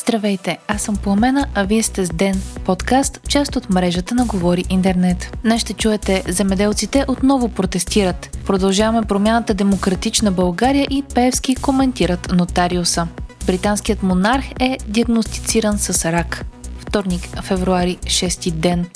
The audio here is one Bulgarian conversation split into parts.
Здравейте, аз съм Пламена, а вие сте с Ден, подкаст, част от мрежата на Говори Интернет. Днес ще чуете, земеделците отново протестират. Продължаваме промяната Демократична България и Певски коментират нотариуса. Британският монарх е диагностициран с рак. Вторник, февруари, 6 ден.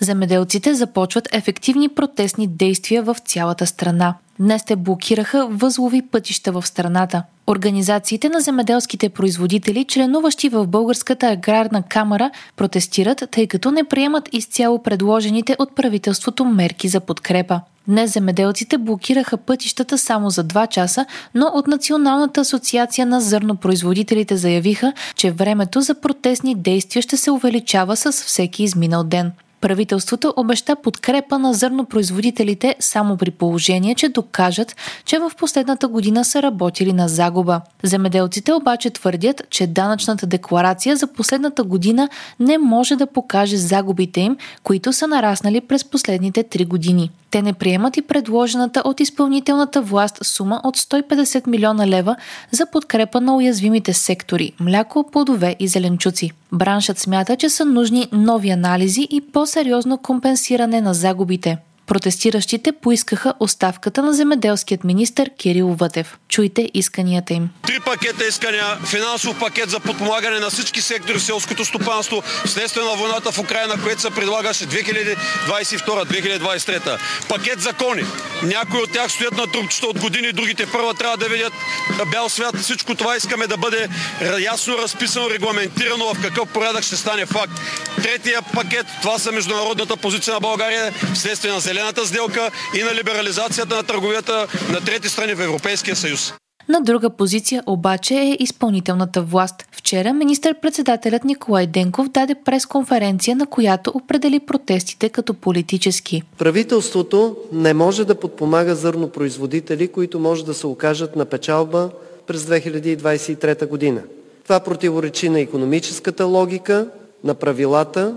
Земеделците започват ефективни протестни действия в цялата страна. Днес те блокираха възлови пътища в страната. Организациите на земеделските производители, членуващи в Българската аграрна камера, протестират, тъй като не приемат изцяло предложените от правителството мерки за подкрепа. Днес земеделците блокираха пътищата само за 2 часа, но от Националната асоциация на зърнопроизводителите заявиха, че времето за протестни действия ще се увеличава с всеки изминал ден. Правителството обеща подкрепа на зърнопроизводителите само при положение, че докажат, че в последната година са работили на загуба. Земеделците обаче твърдят, че данъчната декларация за последната година не може да покаже загубите им, които са нараснали през последните три години. Те не приемат и предложената от изпълнителната власт сума от 150 милиона лева за подкрепа на уязвимите сектори – мляко, плодове и зеленчуци. Браншът смята, че са нужни нови анализи и по-сериозно компенсиране на загубите. Протестиращите поискаха оставката на земеделският министр Кирил Вътев. Чуйте исканията им. Три пакета искания, финансов пакет за подпомагане на всички сектори в селското стопанство, вследствие на войната в Украина, което се предлагаше 2022-2023. Пакет закони. Някои от тях стоят на трупчета от години, другите първа трябва да видят бял свят. Всичко това искаме да бъде ясно разписано, регламентирано в какъв порядък ще стане факт. Третия пакет, това са международната позиция на България, вследствие на зелената сделка и на либерализацията на търговията на трети страни в Европейския съюз. На друга позиция обаче е изпълнителната власт. Вчера министър-председателят Николай Денков даде пресконференция, на която определи протестите като политически. Правителството не може да подпомага зърнопроизводители, които може да се окажат на печалба през 2023 година. Това противоречи на економическата логика, на правилата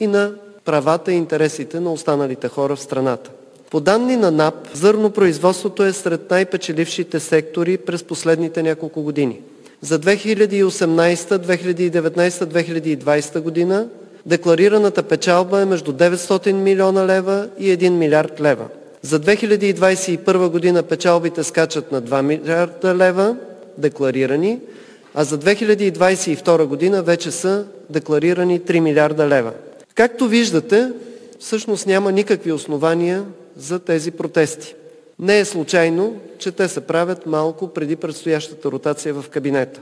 и на правата и интересите на останалите хора в страната. По данни на НАП, зърнопроизводството е сред най-печелившите сектори през последните няколко години. За 2018, 2019, 2020 година декларираната печалба е между 900 милиона лева и 1 милиард лева. За 2021 година печалбите скачат на 2 милиарда лева декларирани, а за 2022 година вече са декларирани 3 милиарда лева. Както виждате, всъщност няма никакви основания за тези протести. Не е случайно, че те се правят малко преди предстоящата ротация в кабинета.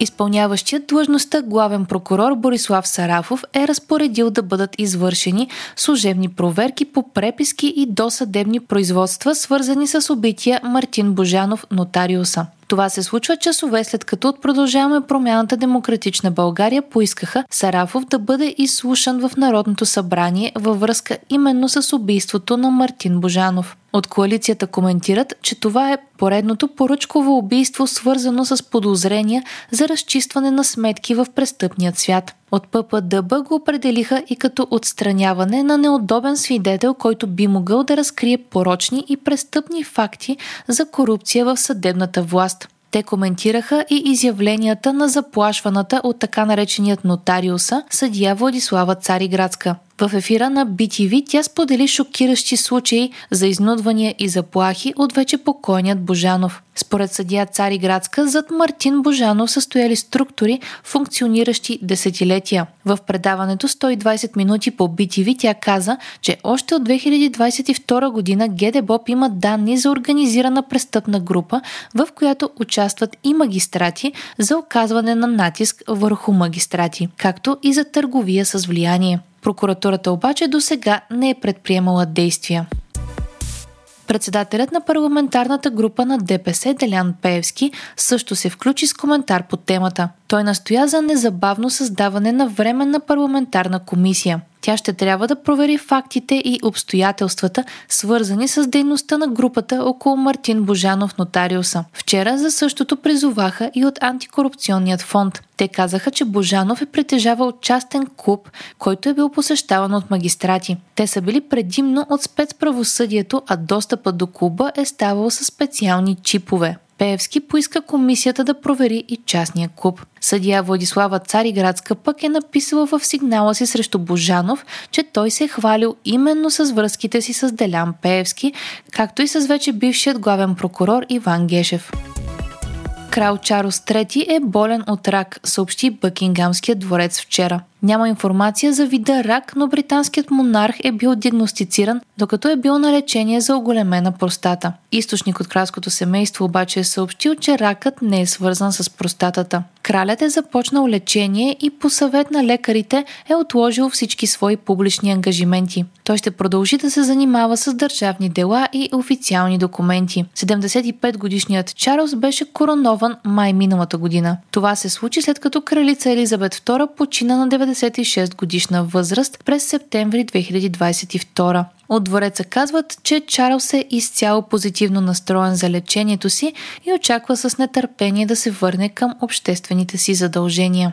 Изпълняващият длъжността главен прокурор Борислав Сарафов е разпоредил да бъдат извършени служебни проверки по преписки и досъдебни производства, свързани с убития Мартин Божанов, нотариуса. Това се случва часове след като от Продължаваме промяната Демократична България поискаха Сарафов да бъде изслушан в Народното събрание във връзка именно с убийството на Мартин Божанов. От коалицията коментират, че това е поредното поръчково убийство, свързано с подозрения за разчистване на сметки в престъпният свят. От ППДБ го определиха и като отстраняване на неудобен свидетел, който би могъл да разкрие порочни и престъпни факти за корупция в съдебната власт. Те коментираха и изявленията на заплашваната от така нареченият нотариуса съдия Владислава Цариградска. В ефира на BTV тя сподели шокиращи случаи за изнудвания и заплахи от вече покойният Божанов. Според съдия Цари Градска, зад Мартин Божанов са стояли структури, функциониращи десетилетия. В предаването 120 минути по BTV тя каза, че още от 2022 година ГДБОП има данни за организирана престъпна група, в която участват и магистрати за оказване на натиск върху магистрати, както и за търговия с влияние. Прокуратурата обаче до сега не е предприемала действия. Председателят на парламентарната група на ДПС Делян Пеевски също се включи с коментар по темата. Той настоя за незабавно създаване на временна парламентарна комисия. Тя ще трябва да провери фактите и обстоятелствата, свързани с дейността на групата около Мартин Божанов нотариуса. Вчера за същото призоваха и от антикорупционният фонд. Те казаха, че Божанов е притежавал частен клуб, който е бил посещаван от магистрати. Те са били предимно от спецправосъдието, а достъпът до клуба е ставал с специални чипове. Пеевски поиска комисията да провери и частния клуб. Съдия Владислава Цариградска пък е написала в сигнала си срещу Божанов, че той се е хвалил именно с връзките си с Делян Пеевски, както и с вече бившият главен прокурор Иван Гешев. Крал Чарлз III е болен от рак, съобщи Бъкингамският дворец вчера. Няма информация за вида рак, но британският монарх е бил диагностициран, докато е бил на лечение за оголемена простата. Източник от кралското семейство обаче е съобщил, че ракът не е свързан с простатата. Кралят е започнал лечение и по съвет на лекарите е отложил всички свои публични ангажименти. Той ще продължи да се занимава с държавни дела и официални документи. 75 годишният Чарлз беше коронован май миналата година. Това се случи след като кралица Елизабет II почина на 90 96 годишна възраст през септември 2022. От двореца казват, че Чарлз е изцяло позитивно настроен за лечението си и очаква с нетърпение да се върне към обществените си задължения.